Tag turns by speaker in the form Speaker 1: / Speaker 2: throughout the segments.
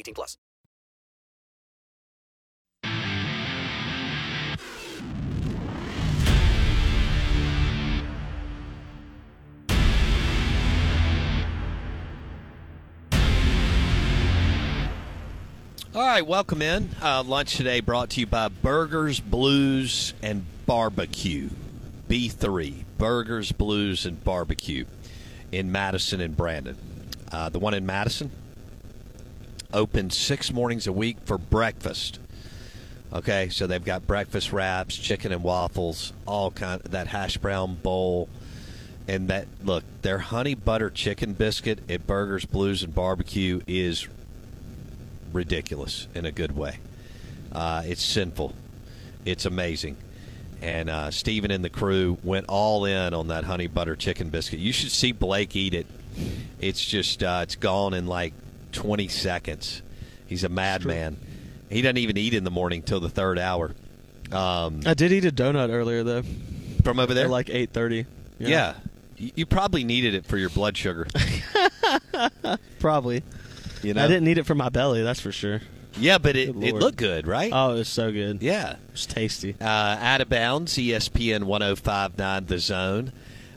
Speaker 1: 18 plus.
Speaker 2: All right, welcome in. Uh, lunch today brought to you by Burgers, Blues, and Barbecue. B3, Burgers, Blues, and Barbecue in Madison and Brandon. Uh, the one in Madison open six mornings a week for breakfast. Okay, so they've got breakfast wraps, chicken and waffles, all kind that hash brown bowl, and that look their honey butter chicken biscuit at Burgers, Blues, and Barbecue is ridiculous in a good way. Uh, it's sinful. It's amazing. And uh, Steven and the crew went all in on that honey butter chicken biscuit. You should see Blake eat it. It's just, uh, it's gone in like 20 seconds. He's a madman. He doesn't even eat in the morning till the third hour. Um,
Speaker 3: I did eat a donut earlier though.
Speaker 2: from over there?
Speaker 3: At like eight thirty.
Speaker 2: yeah. You you probably needed it for your blood sugar.
Speaker 3: probably.
Speaker 2: You know?
Speaker 3: I didn't need it for my belly. That's for sure.
Speaker 2: Yeah, but it, it looked good, right?
Speaker 3: Oh, it was so good.
Speaker 2: yeah.
Speaker 3: It was tasty.
Speaker 2: Uh, out of bounds, ESPN 1059 The Zone.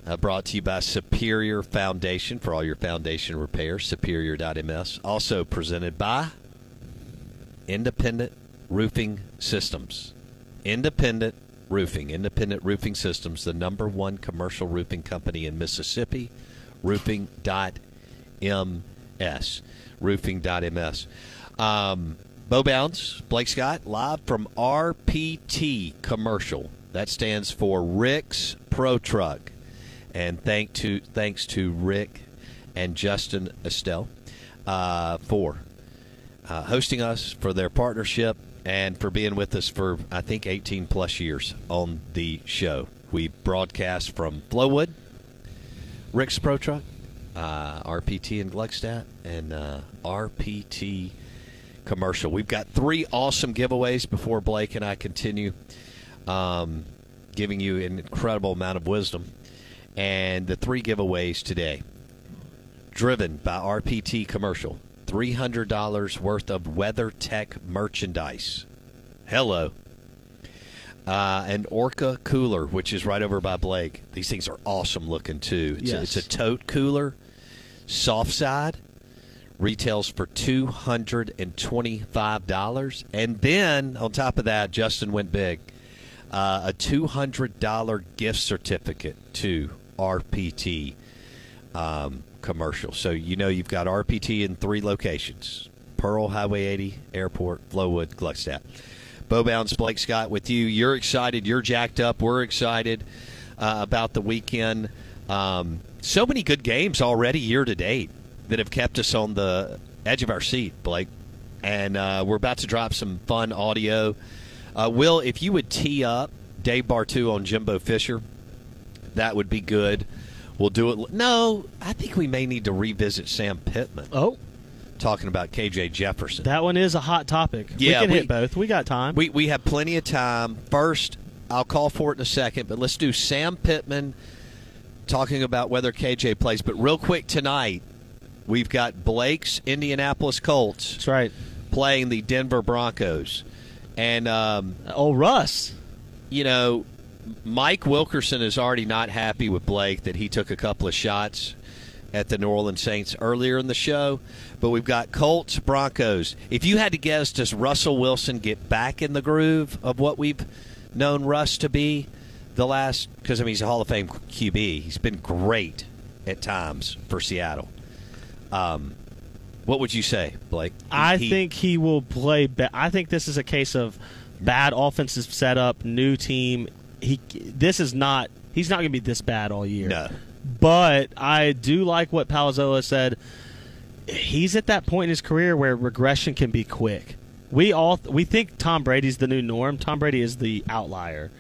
Speaker 2: Uh, brought to you by Superior Foundation for all your foundation repairs, superior.ms. Also presented by Independent Roofing Systems. Independent Roofing. Independent Roofing Systems, the number one commercial roofing company in Mississippi. Roofing.ms. Roofing.ms. Um, Bo Bounds, Blake Scott, live from RPT Commercial. That stands for Rick's Pro Truck. And thank to thanks to Rick and Justin Estelle uh, for uh, hosting us, for their partnership, and for being with us for, I think, 18 plus years on the show. We broadcast from Flowwood, Rick's Pro Truck, uh, RPT in Gluckstadt, and uh, RPT Commercial. We've got three awesome giveaways before Blake and I continue um, giving you an incredible amount of wisdom. And the three giveaways today driven by RPT Commercial. $300 worth of WeatherTech merchandise. Hello. Uh, an Orca cooler, which is right over by Blake. These things are awesome looking too. It's, a,
Speaker 3: Yes.
Speaker 2: it's a tote cooler, soft side, retails for two hundred and twenty-five dollars, and then on top of that, Justin went big. Uh, a two hundred dollar gift certificate to RPT um, commercial. So you know you've got RPT in three locations: Pearl, Highway 80, Airport, Flowwood, Gluckstadt. Bo Bounds, Blake Scott with you. You're excited. You're jacked up. We're excited uh, about the weekend. Um, so many good games already year to date that have kept us on the edge of our seat, Blake. And uh, we're about to drop some fun audio. Uh, Will, if you would tee up Dave Bartu on Jimbo Fisher, that would be good. We'll do it. No, I think we may need to revisit Sam Pittman
Speaker 3: Oh,
Speaker 2: talking about KJ Jefferson.
Speaker 3: That one is a hot topic.
Speaker 2: Yeah,
Speaker 3: we can
Speaker 2: we-
Speaker 3: hit both. We got time.
Speaker 2: We we have plenty of time. First, I'll call for it in a second, but let's do Sam Pittman talking about whether KJ plays. But real quick tonight, we've got Blake's Indianapolis Colts
Speaker 3: That's right.
Speaker 2: playing the Denver Broncos, and um,
Speaker 3: Oh, Russ.
Speaker 2: you know, Mike Wilkerson is already not happy with Blake that he took a couple of shots at the New Orleans Saints earlier in the show. But we've got Colts, Broncos. If you had to guess, does Russell Wilson get back in the groove of what we've known Russ to be the last? Because I mean, he's a Hall of Fame QB. He's been great at times for Seattle. Um, what would you say, Blake? He-
Speaker 3: I
Speaker 2: he-
Speaker 3: think he will play. Be- I think this is a case of bad offensive setup, new team. He. This is not. He's not going to be this bad all year.
Speaker 2: no.
Speaker 3: But I do like what Palazzolo said. He's at that point in his career where regression can be quick. We all we think Tom Brady's the new norm. Tom Brady is the outlier.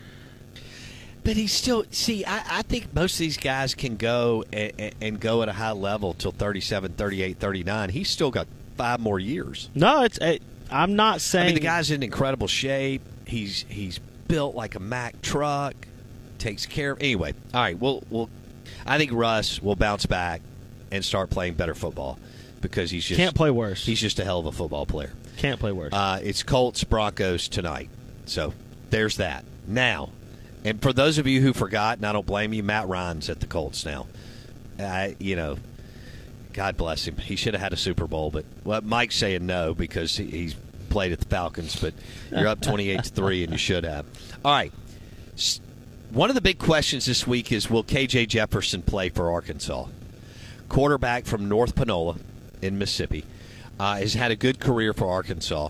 Speaker 2: But he's still see. I, I think most of these guys can go and, and go at a high level till 37, 38, 39. He's still got five more years.
Speaker 3: No, it's. It, I'm not saying
Speaker 2: I mean, the guy's in incredible shape. He's he's built like a Mack truck. Takes care of anyway. All right. Well, we'll. I think Russ will bounce back and start playing better football because he's just
Speaker 3: can't play worse.
Speaker 2: He's just a hell of a football player.
Speaker 3: can't play worse.
Speaker 2: Uh, it's Colts Broncos tonight. So there's that. Now, and for those of you who forgot, and I don't blame you, Matt Ryan's at the Colts now. I, you know, God bless him. He should have had a Super Bowl, but well, Mike's saying no because he, he's played at the Falcons. But you're up 28 to three, and you should have. All right. One of the big questions this week is: Will KJ Jefferson play for Arkansas? quarterback from North Panola in Mississippi, uh, has had a good career for Arkansas.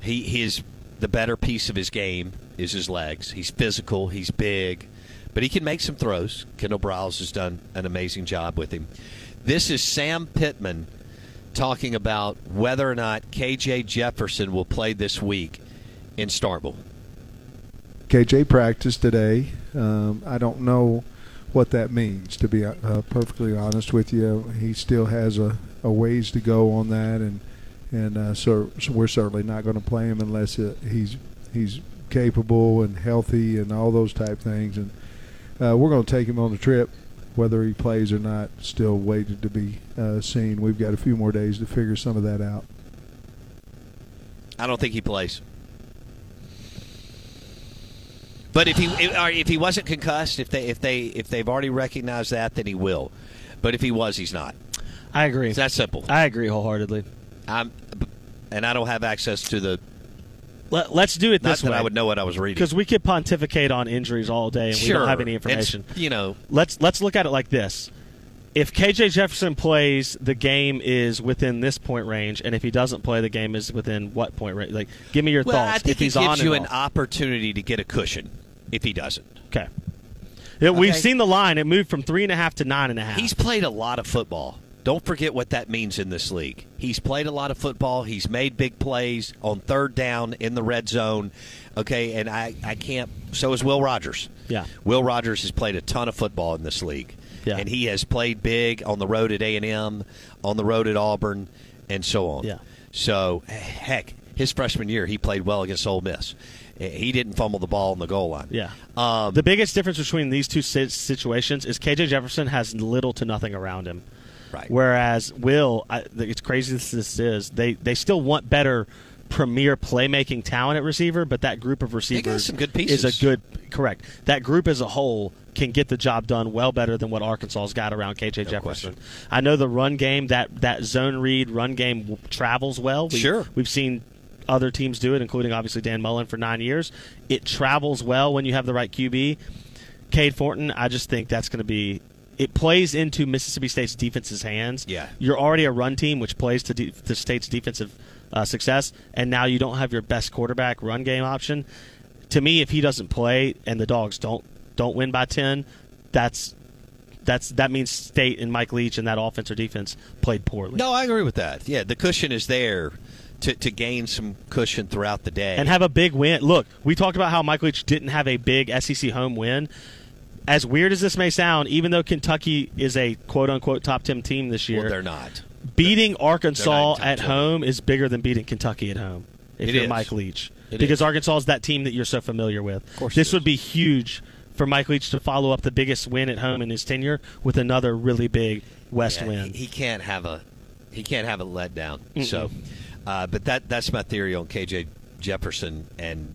Speaker 2: He is the better piece of his game is his legs. He's physical. He's big, but he can make some throws. Kendall Briles has done an amazing job with him. This is Sam Pittman talking about whether or not KJ Jefferson will play this week in Starkville.
Speaker 4: KJ practiced today. Um, I don't know what that means, to be uh, perfectly honest with you. He still has a, a ways to go on that, and and uh, so, so we're certainly not going to play him unless it, he's he's capable and healthy and all those type things. And uh, we're going to take him on the trip, whether he plays or not. Still waited to be uh, seen. We've got a few more days to figure some of that out.
Speaker 2: I don't think he plays. But if he if, if he wasn't concussed, if they if they if they've already recognized that, then he will. But if he was, he's not.
Speaker 3: I agree.
Speaker 2: It's that simple.
Speaker 3: I agree wholeheartedly.
Speaker 2: I'm, and I don't have access to the.
Speaker 3: Let, let's do it
Speaker 2: Not
Speaker 3: this
Speaker 2: that
Speaker 3: way.
Speaker 2: I would know what I was reading.
Speaker 3: because we could pontificate on injuries all day and we don't have any information.
Speaker 2: It's,
Speaker 3: information.
Speaker 2: you know,
Speaker 3: let's let's look at it like this: if KJ Jefferson plays, the game is within this point range, and if he doesn't play, the game is within what point range? Like, give me your
Speaker 2: well,
Speaker 3: thoughts.
Speaker 2: I think
Speaker 3: if he's
Speaker 2: it
Speaker 3: on
Speaker 2: gives you an
Speaker 3: off.
Speaker 2: opportunity to get a cushion. If he doesn't,
Speaker 3: okay. Yeah, We've seen the line; it moved from three and a half to nine and a half.
Speaker 2: He's played a lot of football. Don't forget what that means in this league. He's played a lot of football. He's made big plays on third down in the red zone. Okay, and I, I can't. So is Will Rogers.
Speaker 3: Yeah.
Speaker 2: Will Rogers has played a ton of football in this league.
Speaker 3: Yeah.
Speaker 2: And he has played big on the road at A and M, on the road at Auburn, and so on.
Speaker 3: Yeah.
Speaker 2: So heck, his freshman year he played well against Ole Miss. He didn't fumble the ball on the goal line.
Speaker 3: Yeah.
Speaker 2: Um,
Speaker 3: the biggest difference between these two situations is KJ Jefferson has little to nothing around him.
Speaker 2: Right.
Speaker 3: Whereas Will, I, it's crazy as this is, they they still want better premier playmaking talent at receiver, but that group of receivers
Speaker 2: some good
Speaker 3: is a good correct. That group as a whole can get the job done well better than what Arkansas's got around KJ Jefferson. I know the run game that that zone read run game travels well. We,
Speaker 2: Sure.
Speaker 3: we've seen other teams do it, including obviously Dan Mullen for nine years. It travels well when you have the right QB. Cade Fortin, I just think that's going to be. It plays into Mississippi State's defense's hands.
Speaker 2: Yeah.
Speaker 3: you're already a run team, which plays to de- the state's defensive uh, success, and now you don't have your best quarterback run game option. To me, if he doesn't play and the dogs don't don't win by ten, that's that's that means State and Mike Leach and that offense or defense played poorly.
Speaker 2: No, I agree with that. Yeah, the cushion is there to, to gain some cushion throughout the day.
Speaker 3: and have a big win. Look, we talked about how Mike Leach didn't have a big SEC home win. As weird as this may sound, even though Kentucky is a quote unquote top ten team this year,
Speaker 2: well, they're not.
Speaker 3: beating Arkansas
Speaker 2: They're not
Speaker 3: at
Speaker 2: 20.
Speaker 3: home is bigger than beating Kentucky at home. If
Speaker 2: It
Speaker 3: you're
Speaker 2: is.
Speaker 3: Mike Leach,
Speaker 2: It
Speaker 3: because
Speaker 2: is.
Speaker 3: Arkansas is that team that you're so familiar with. Of
Speaker 2: course
Speaker 3: this would be huge for Mike Leach to follow up the biggest win at home in his tenure with another really big West
Speaker 2: Yeah,
Speaker 3: win.
Speaker 2: He, he can't have a he can't have a letdown. So, uh, but that that's my theory on KJ Jefferson and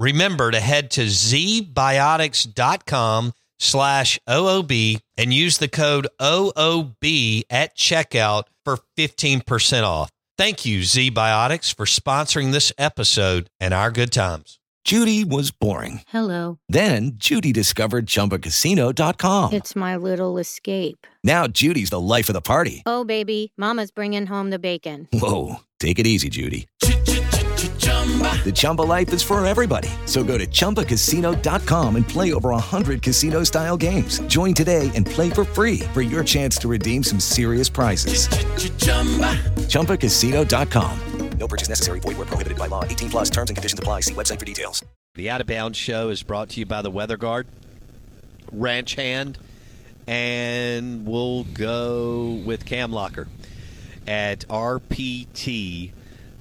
Speaker 5: Remember to head to zbiotics.com slash OOB and use the code OOB at checkout for 15% off. Thank you, ZBiotics, for sponsoring this episode and our good times.
Speaker 6: Judy was boring.
Speaker 7: Hello.
Speaker 6: Then Judy discovered ChumbaCasino.com.
Speaker 7: It's my little escape.
Speaker 6: Now Judy's the life of the party.
Speaker 7: Oh, baby, Mama's bringing home the bacon.
Speaker 6: Whoa, take it easy, Judy. The Chumba life is for everybody. So go to ChumbaCasino.com and play over 100 casino-style games. Join today and play for free for your chance to redeem some serious prizes. ChumbaCasino.com.
Speaker 1: No purchase necessary. Void where prohibited by law. 18 plus terms and conditions apply. See website for details.
Speaker 2: The Out of Bounds show is brought to you by the Weather Guard, Ranch Hand, and we'll go with Cam Locker at RPT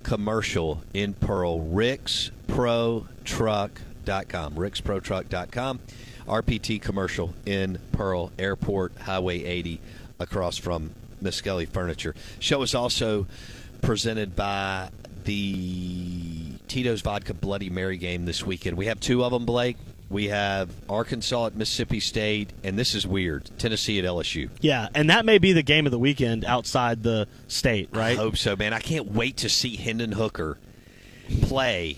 Speaker 2: Commercial in Pearl, RicksProTruck.com. RicksProTruck.com. RPT Commercial in Pearl Airport, Highway 80, across from Miskelly Furniture. Show is also presented by the Tito's Vodka Bloody Mary game this weekend. We have two of them, Blake. We have Arkansas at Mississippi State, and this is weird. Tennessee at LSU.
Speaker 3: Yeah, and that may be the game of the weekend outside the state, right?
Speaker 2: I hope so, man. I can't wait to see Hendon Hooker play.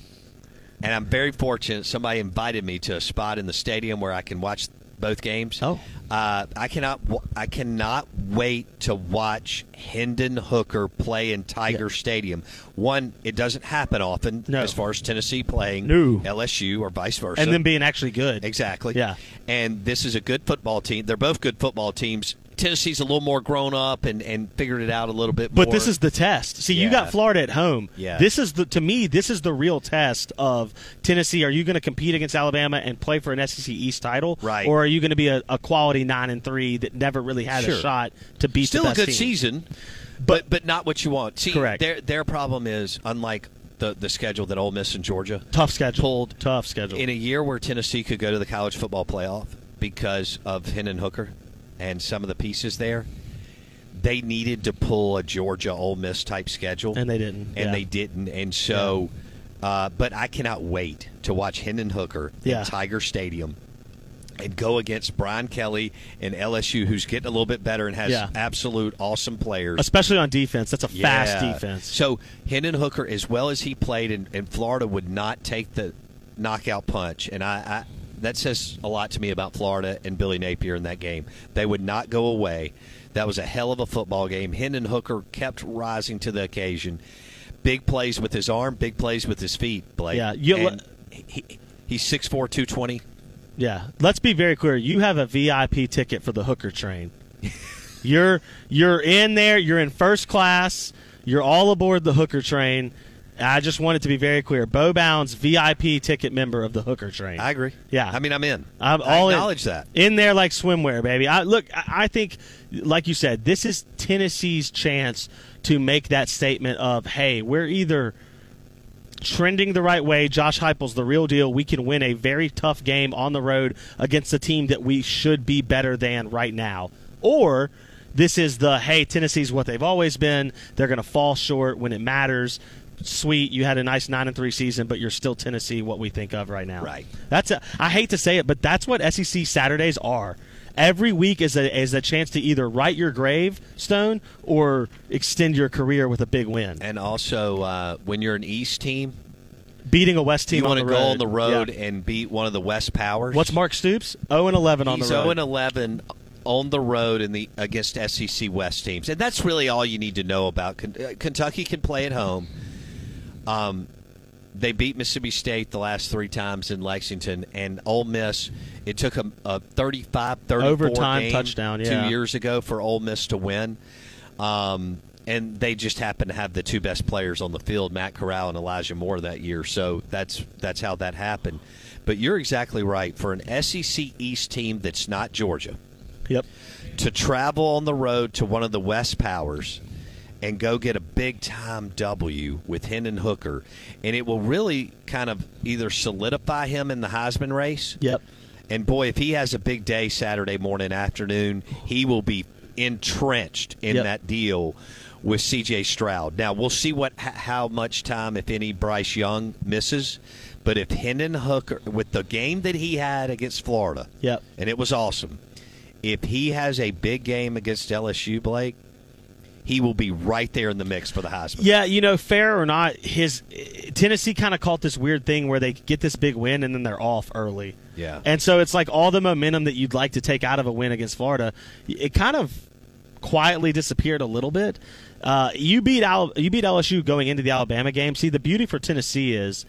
Speaker 2: And I'm very fortunate. Somebody invited me to a spot in the stadium where I can watch both games.
Speaker 3: Oh.
Speaker 2: uh, I cannot. I cannot wait to watch Hendon Hooker play in Tiger Stadium. One, it doesn't happen often
Speaker 3: No.
Speaker 2: as far as Tennessee playing
Speaker 3: No.
Speaker 2: LSU or vice versa,
Speaker 3: And then being actually good.
Speaker 2: Exactly.
Speaker 3: Yeah.
Speaker 2: And this is a good football team. They're both good football teams. Tennessee's a little more grown up and, and figured it out a little bit more.
Speaker 3: But this is the test. See, you got Florida at home.
Speaker 2: Yeah.
Speaker 3: This is the to me, this is the real test of Tennessee. Are you going to compete against Alabama and play for an SEC East title,
Speaker 2: Right.
Speaker 3: Or are you going to be a, a quality nine and three that never really had
Speaker 2: Sure.
Speaker 3: a shot to beat
Speaker 2: still
Speaker 3: the
Speaker 2: a good
Speaker 3: team?
Speaker 2: season, but but not what you want. See,
Speaker 3: Correct.
Speaker 2: Their their problem is unlike the the schedule that Ole Miss and Georgia
Speaker 3: Tough schedule.
Speaker 2: pulled
Speaker 3: Tough schedule.
Speaker 2: in a year where Tennessee could go to the college football playoff because of Hendon Hooker and some of the pieces there. They needed to pull a Georgia Ole Miss type schedule,
Speaker 3: And they didn't,
Speaker 2: and
Speaker 3: yeah.
Speaker 2: they didn't. And so, uh, but I cannot wait to watch Hendon Hooker
Speaker 3: Yeah.
Speaker 2: in Tiger Stadium. And go against Brian Kelly and LSU, who's getting a little bit better and has
Speaker 3: Yeah.
Speaker 2: absolute awesome players.
Speaker 3: Especially on defense. That's a fast defense.
Speaker 2: So Hendon Hooker, as well as he played, and Florida would not take the knockout punch, and I that says a lot to me about Florida and Billy Napier in that game. They would not go away. That was a hell of a football game. Hendon Hooker kept rising to the occasion. Big plays with his arm, big plays with his feet. Blake.
Speaker 3: Yeah, you-
Speaker 2: he, he's 6'4", 220.
Speaker 3: Yeah. Let's be very clear. You have a VIP ticket for the Hooker train. you're you're in there. You're in first class. You're all aboard the Hooker train. I just want it to be very clear. Bo Bounds VIP ticket member of the Hooker train.
Speaker 2: I agree.
Speaker 3: Yeah.
Speaker 2: I mean, I'm in.
Speaker 3: I'm
Speaker 2: I
Speaker 3: all in-
Speaker 2: acknowledge that.
Speaker 3: in there like swimwear, baby. I look. I, I think, like you said, this is Tennessee's chance to make that statement of, "Hey, we're either trending the right way. Josh Heupel's the real deal. We can win a very tough game on the road against a team that we should be better than right now, or." This is the hey, Tennessee's what they've always been. They're going to fall short when it matters. Sweet, you had a nice nine and three season, but you're still Tennessee. What we think of right now,
Speaker 2: Right.
Speaker 3: That's a, I hate to say it, but that's what SEC Saturdays are. Every week is a is a chance to either write your gravestone or extend your career with a big win.
Speaker 2: And also, uh, when you're an East team,
Speaker 3: Beating a West team
Speaker 2: you want to go on the road
Speaker 3: Yeah.
Speaker 2: and beat one of the West Powers.
Speaker 3: What's Mark Stoops? 0 and 11 on
Speaker 2: He's
Speaker 3: the road.
Speaker 2: 0 and 11 on the road in the against SEC West teams, and that's really all you need to know about. Uh, Kentucky can play at home. Um, they beat Mississippi State the last three times in Lexington, and Ole Miss. It took a, a 35 34
Speaker 3: Overtime touchdown, yeah.
Speaker 2: two years ago for Ole Miss to win. Um, and they just happened to have the two best players on the field, Matt Corral and Elijah Moore, that year. So that's that's how that happened. But you're exactly right. For an SEC East team that's not Georgia,
Speaker 3: Yep.
Speaker 2: to travel on the road to one of the West Powers and go get a big time W with Hendon Hooker, and it will really kind of either solidify him in the Heisman race.
Speaker 3: Yep.
Speaker 2: And boy, if he has a big day Saturday morning, afternoon, he will be entrenched in
Speaker 3: Yep.
Speaker 2: that deal with C.J. Stroud. Now we'll see what how much time, if any, Bryce Young misses. But if Hendon Hooker, with the game that he had against Florida,
Speaker 3: Yep.
Speaker 2: and it was awesome. If he has a big game against LSU, Blake, he will be right there in the mix for the Heisman.
Speaker 3: Yeah, you know, fair or not, his Tennessee kind of caught this weird thing where they get this big win and then they're off early.
Speaker 2: Yeah.
Speaker 3: And so it's like all the momentum that you'd like to take out of a win against Florida, it kind of quietly disappeared a little bit. Uh, you beat Al- you beat LSU going into the Alabama game. See, the beauty for Tennessee is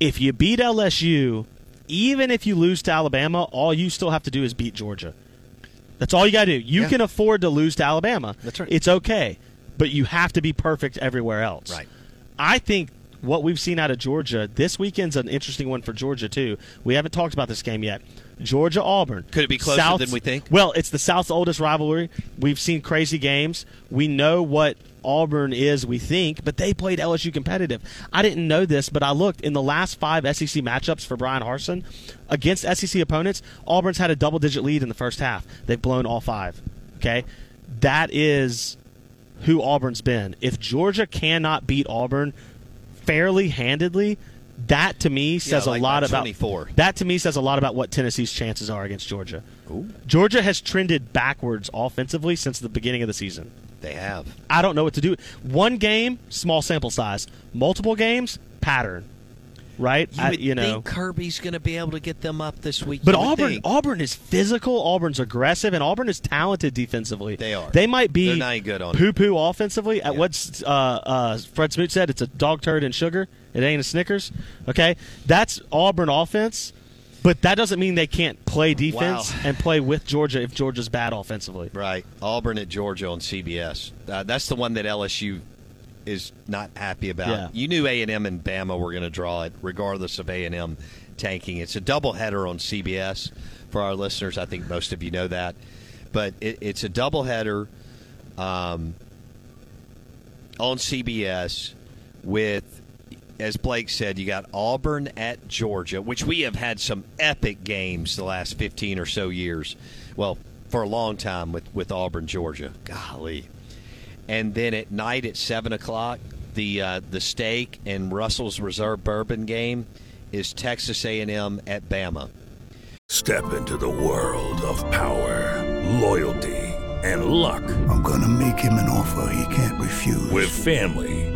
Speaker 3: if you beat LSU, even if you lose to Alabama, all you still have to do is beat Georgia. That's all you got to do. You
Speaker 2: Yeah.
Speaker 3: can afford to lose to Alabama.
Speaker 2: That's right.
Speaker 3: It's okay, but you have to be perfect everywhere else.
Speaker 2: Right.
Speaker 3: I think what we've seen out of Georgia this weekend's an interesting one for Georgia too. We haven't talked about this game yet. Georgia Auburn.
Speaker 2: Could it be closer
Speaker 3: South's-
Speaker 2: than we think?
Speaker 3: Well, it's the South's oldest rivalry. We've seen crazy games. We know what Auburn is, we think, but they played LSU competitive. I didn't know this, but I looked in the last five SEC matchups for Bryan Harsin against SEC opponents. Auburn's had a double digit lead in the first half. They've blown all five. Okay? That is who Auburn's been. If Georgia cannot beat Auburn fairly handedly, that to me says
Speaker 2: like
Speaker 3: a lot about that to me says a lot about what Tennessee's chances are against Georgia. Georgia has trended backwards offensively since the beginning of the season.
Speaker 2: They have.
Speaker 3: I don't know what to do. One game, small sample size. Multiple games, pattern. Right?
Speaker 2: You
Speaker 3: I- you know.
Speaker 2: think Kirby's going to be able to get them up this week.
Speaker 3: But Auburn,
Speaker 2: think.
Speaker 3: Auburn is physical. Auburn's aggressive, and Auburn is talented defensively.
Speaker 2: They are.
Speaker 3: They might be
Speaker 2: They're not good on it.
Speaker 3: poo poo offensively. At
Speaker 2: Yeah.
Speaker 3: what's uh, uh, Fred Smoot said, it's a dog turd and sugar. It ain't a Snickers. Okay, that's Auburn offense. But that doesn't mean they can't play defense
Speaker 2: Wow.
Speaker 3: and play with Georgia if Georgia's bad offensively.
Speaker 2: Right. Auburn at Georgia on CBS. Uh, that's the one that LSU is not happy about.
Speaker 3: Yeah.
Speaker 2: You knew A&M and Bama were going to draw it regardless of A&M tanking. It's a doubleheader on CBS for our listeners. I think most of you know that. But it, it's a doubleheader um, on CBS with as Blake said, you got Auburn at Georgia, which we have had some epic games the last 15 or so years. Well, for a long time with, with Auburn, Georgia. Golly. And then at night at 7 o'clock, the, uh, the steak and Russell's Reserve Bourbon game is Texas A&M at Bama.
Speaker 8: Step into the world of power, loyalty, and luck.
Speaker 9: I'm gonna make him an offer he can't refuse.
Speaker 8: With family,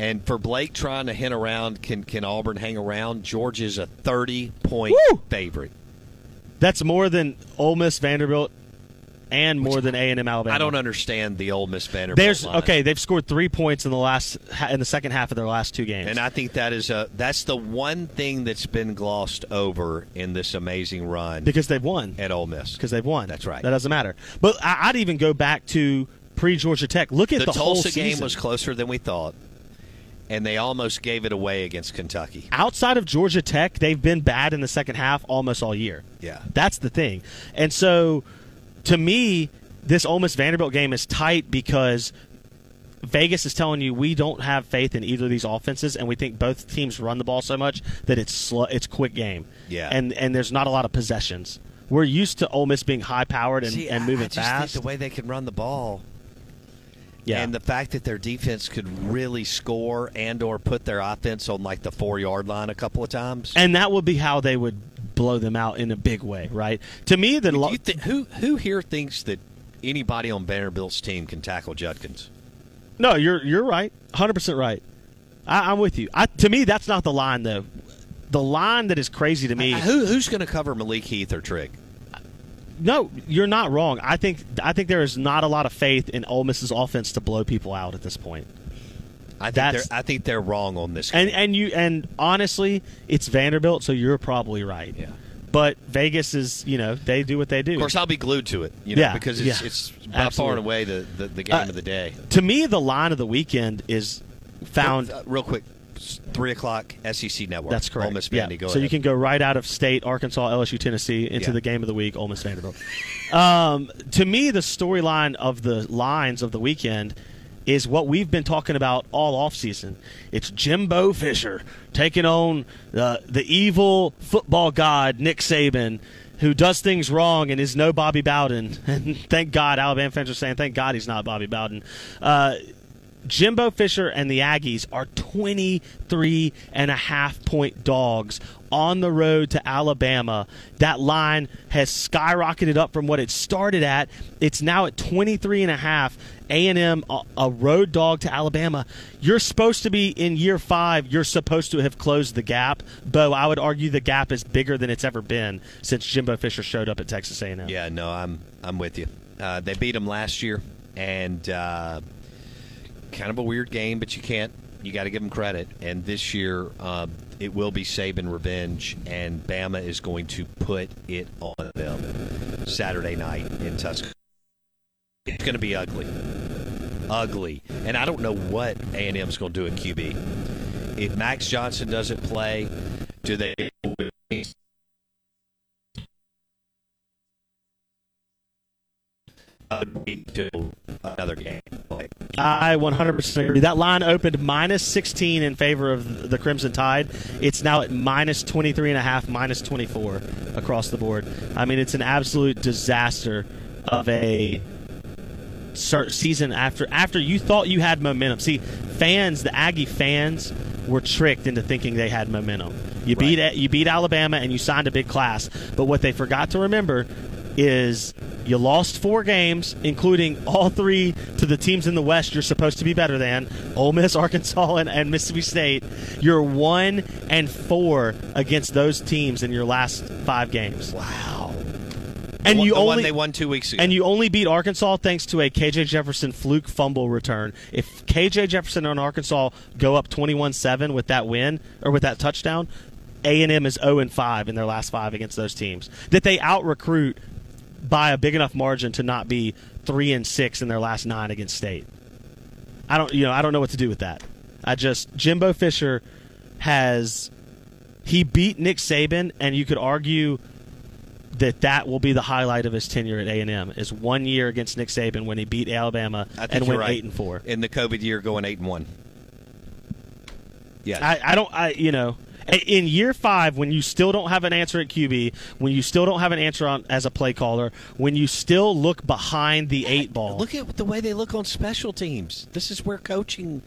Speaker 2: And for Blake trying to hint around, can can Auburn hang around? Georgia's a thirty point favorite.
Speaker 3: That's more than Ole Miss, Vanderbilt, and more than A and M, Alabama.
Speaker 2: I don't understand the Ole Miss Vanderbilt.
Speaker 3: There's
Speaker 2: line.
Speaker 3: okay. They've scored three points in the last in the second half of their last two games.
Speaker 2: And I think that is a that's the one thing that's been glossed over in this amazing run
Speaker 3: because they've won
Speaker 2: at Ole Miss.
Speaker 3: because they've won.
Speaker 2: That's right.
Speaker 3: That doesn't matter. But I, I'd even go back to pre Georgia Tech. Look at
Speaker 2: the,
Speaker 3: the, whole
Speaker 2: Tulsa game was closer than we thought, and they almost gave it away against Kentucky.
Speaker 3: outside of Georgia Tech, they've been bad in the second half almost all year.
Speaker 2: Yeah.
Speaker 3: That's the thing. And so, to me, this Ole Miss Vanderbilt game is tight because Vegas is telling you we don't have faith in either of these offenses, and we think both teams run the ball so much that it's slow, it's quick game.
Speaker 2: Yeah.
Speaker 3: And and there's not a lot of possessions. We're used to Ole Miss being high powered and,
Speaker 2: See,
Speaker 3: and moving
Speaker 2: I just
Speaker 3: fast.
Speaker 2: Think the way they can run the ball.
Speaker 3: Yeah.
Speaker 2: And the fact that their defense could really score and or put their offense on like the four yard line a couple of times.
Speaker 3: and that would be how they would blow them out in a big way, right? To me, the lo-
Speaker 2: you thi- who who here thinks that anybody on Vanderbilt's team can tackle Judkins?
Speaker 3: No, you're you're right, hundred percent right. I, I'm with you. I, to me, that's not the line though. The line that is crazy to me.
Speaker 2: Uh, who who's going to cover Malik Heath or Trigg?
Speaker 3: No, you're not wrong. I think I think there is not a lot of faith in Ole Miss's offense to blow people out at this point.
Speaker 2: I think
Speaker 3: That's-
Speaker 2: they're I think they're wrong on this.
Speaker 3: And
Speaker 2: game.
Speaker 3: and you and honestly, it's Vanderbilt, so you're probably right.
Speaker 2: Yeah.
Speaker 3: But Vegas is, you know, they do what they do.
Speaker 2: of course, I'll be glued to it. You know,
Speaker 3: Yeah,
Speaker 2: because it's
Speaker 3: yeah.
Speaker 2: it's by
Speaker 3: Absolutely.
Speaker 2: far and away the the, the game
Speaker 3: Uh,
Speaker 2: of the day.
Speaker 3: to me, the line of the weekend is found.
Speaker 2: Uh, real quick. Three o'clock SEC Network.
Speaker 3: That's correct.
Speaker 2: Ole Miss
Speaker 3: yeah.
Speaker 2: Vandy. Go
Speaker 3: so
Speaker 2: ahead.
Speaker 3: you can go right out of state, Arkansas, LSU, Tennessee, into
Speaker 2: Yeah.
Speaker 3: the game of the week, Ole Miss Vanderbilt. um, to me, the storyline of the lines of the weekend is what we've been talking about all offseason. It's Jimbo Fisher taking on uh, the evil football god, Nick Saban, who does things wrong and is no Bobby Bowden. And thank God, Alabama fans are saying, thank God he's not Bobby Bowden. Uh, Jimbo Fisher and the Aggies are 23 and a half point dogs on the road to Alabama. That line has skyrocketed up from what it started at. It's now at 23 and a half. A&M a, road dog to Alabama. You're supposed to be in year 5, you're supposed to have closed the gap. Bo, I would argue the gap is bigger than it's ever been since Jimbo Fisher showed up at Texas A&M.
Speaker 2: Yeah, no, I'm I'm with you. Uh, they beat them last year, and uh, kind of a weird game, but you can't. You got to give them credit. And this year, uh, it will be Saban revenge, and Bama is going to put it on them Saturday night in Tuscaloosa. It's going to be ugly, ugly, and I don't know what A and M's going to do at QB. If Max Johnson doesn't play, do they? uh, to another game. Like,
Speaker 3: I 100% agree. That line opened minus 16 in favor of the Crimson Tide. It's now at minus 23 and a half, minus 24 across the board. I mean, it's an absolute disaster of a season after after you thought you had momentum. See, fans, the Aggie fans were tricked into thinking they had momentum. You beat you beat Alabama and you signed a big class, but what they forgot to remember is you lost four games, including all three to the teams in the West you're supposed to be better than Ole Miss, Arkansas, and, and Mississippi State. You're one and four against those teams in your last five games.
Speaker 2: Wow.
Speaker 3: And
Speaker 2: The
Speaker 3: you
Speaker 2: the
Speaker 3: only
Speaker 2: they won two weeks ago.
Speaker 3: And you only beat Arkansas thanks to a KJ Jefferson fluke fumble return. If KJ Jefferson and Arkansas go up 21-7 with that win or with that touchdown, A&M is 0 and 5 in their last 5 against those teams. That they out recruit by a big enough margin to not be 3 and 6 in their last 9 against State. I don't you know, I don't know what to do with that. I just Jimbo Fisher has he beat Nick Saban and you could argue that that will be the highlight of his tenure at A&M is one year against Nick Saban when he beat Alabama and went
Speaker 2: right.
Speaker 3: 8 and 4.
Speaker 2: in the COVID year, going eight and one. Yeah,
Speaker 3: I, I don't. I you know. In year five, when you still don't have an answer at QB, when you still don't have an answer on as a play caller, when you still look behind the eight ball,
Speaker 2: Look at the way they look on special teams. This is where coaching.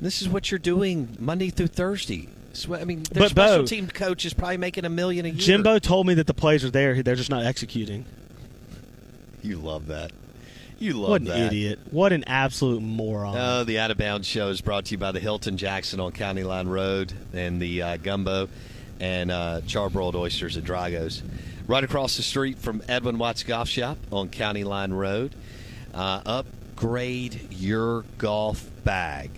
Speaker 2: This is what you're doing Monday through Thursday. So, I mean, their
Speaker 3: But,
Speaker 2: special
Speaker 3: Bo-
Speaker 2: team coach is probably making a million a year.
Speaker 3: Jimbo told me that the plays are there. They're just not executing.
Speaker 2: you love that. You love
Speaker 3: what an
Speaker 2: that.
Speaker 3: idiot! What an absolute moron!
Speaker 2: Oh, the Out of Bounds show is brought to you by the Hilton Jackson on County Line Road and the uh, Gumbo and uh, Charbroiled Oysters at Drago's. Right across the street from Edwin Watts Golf Shop on County Line Road. Uh, upgrade your golf bag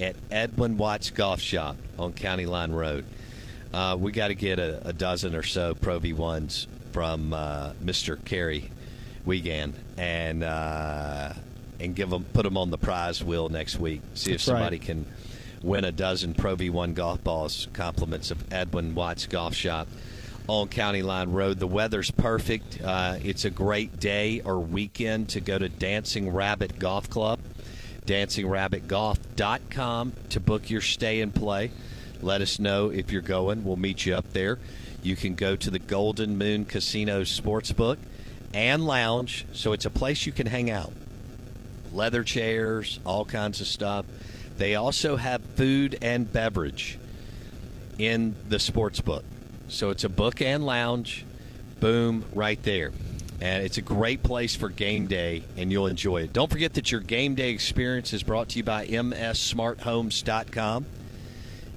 Speaker 2: at Edwin Watts Golf Shop on County Line Road. Uh, we got to get a, a dozen or so Pro V1s from uh, Mr. Kerry Wiegand and uh, and give them put them on the prize wheel next week. See if
Speaker 3: That's right.
Speaker 2: somebody can win a dozen Pro V1 golf balls. Compliments of Edwin Watts Golf Shop on County Line Road. The weather's perfect. Uh, it's a great day or weekend to go to Dancing Rabbit Golf Club. DancingRabbitGolf.com to book your stay and play. Let us know if you're going. We'll meet you up there. You can go to the Golden Moon Casino Sportsbook and Lounge, so it's a place you can hang out. Leather chairs, all kinds of stuff. They also have food and beverage in the sports book. So it's a book and lounge. Boom, right there. And it's a great place for game day, and you'll enjoy it. Don't forget that your game day experience is brought to you by MSSmartHomes.com.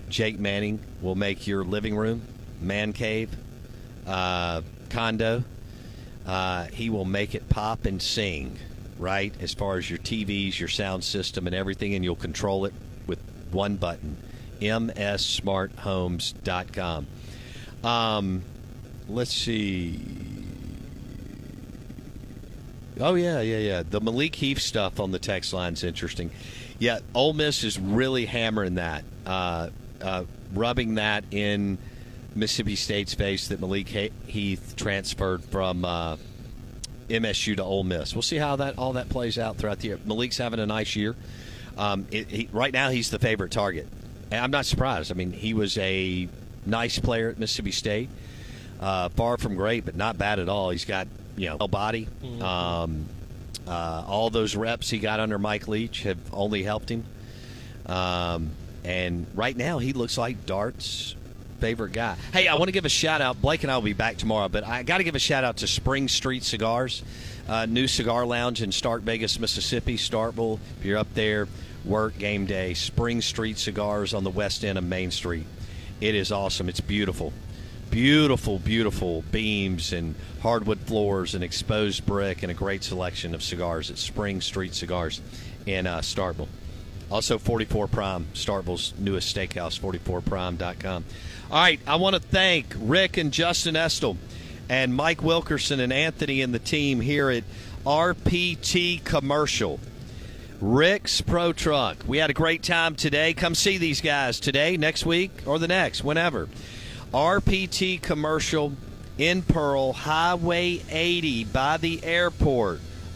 Speaker 2: Jake Manning will make your living room, man cave, uh, condo. Uh, he will make it pop and sing, right? As far as your TVs, your sound system, and everything, and you'll control it with one button. MSSmartHomes.com. Um, let's see. Oh yeah, yeah, yeah. The Malik Heath stuff on the text line's interesting. Yeah, Ole Miss is really hammering that, uh, uh, rubbing that in Mississippi State's face that Malik He- Heath transferred from uh, MSU to Ole Miss. We'll see how that all that plays out throughout the year. Malik's having a nice year. Um, it, he, right now, he's the favorite target, and I'm not surprised. I mean, he was a nice player at Mississippi State. Uh, far from great, but not bad at all. He's got you know a body. Um, uh, all those reps he got under Mike Leach have only helped him. Um, and right now, he looks like Dart's favorite guy. Hey, I want to give a shout out. Blake and I will be back tomorrow, but I got to give a shout out to Spring Street Cigars, uh, new cigar lounge in Stark Vegas, Mississippi, Starkville. If you're up there, work game day. Spring Street Cigars on the west end of Main Street. It is awesome. It's beautiful. Beautiful, beautiful beams and hardwood floors and exposed brick and a great selection of cigars at Spring Street Cigars in uh. Also, 44 Prime, Starkville's newest steakhouse, 44prime.com. All right, I want to thank Rick and Justin Estel and Mike Wilkerson and Anthony and the team here at RPT Commercial. Rick's Pro Truck. We had a great time today. Come see these guys today, next week, or the next, whenever. RPT Commercial in Pearl, Highway 80 by the airport.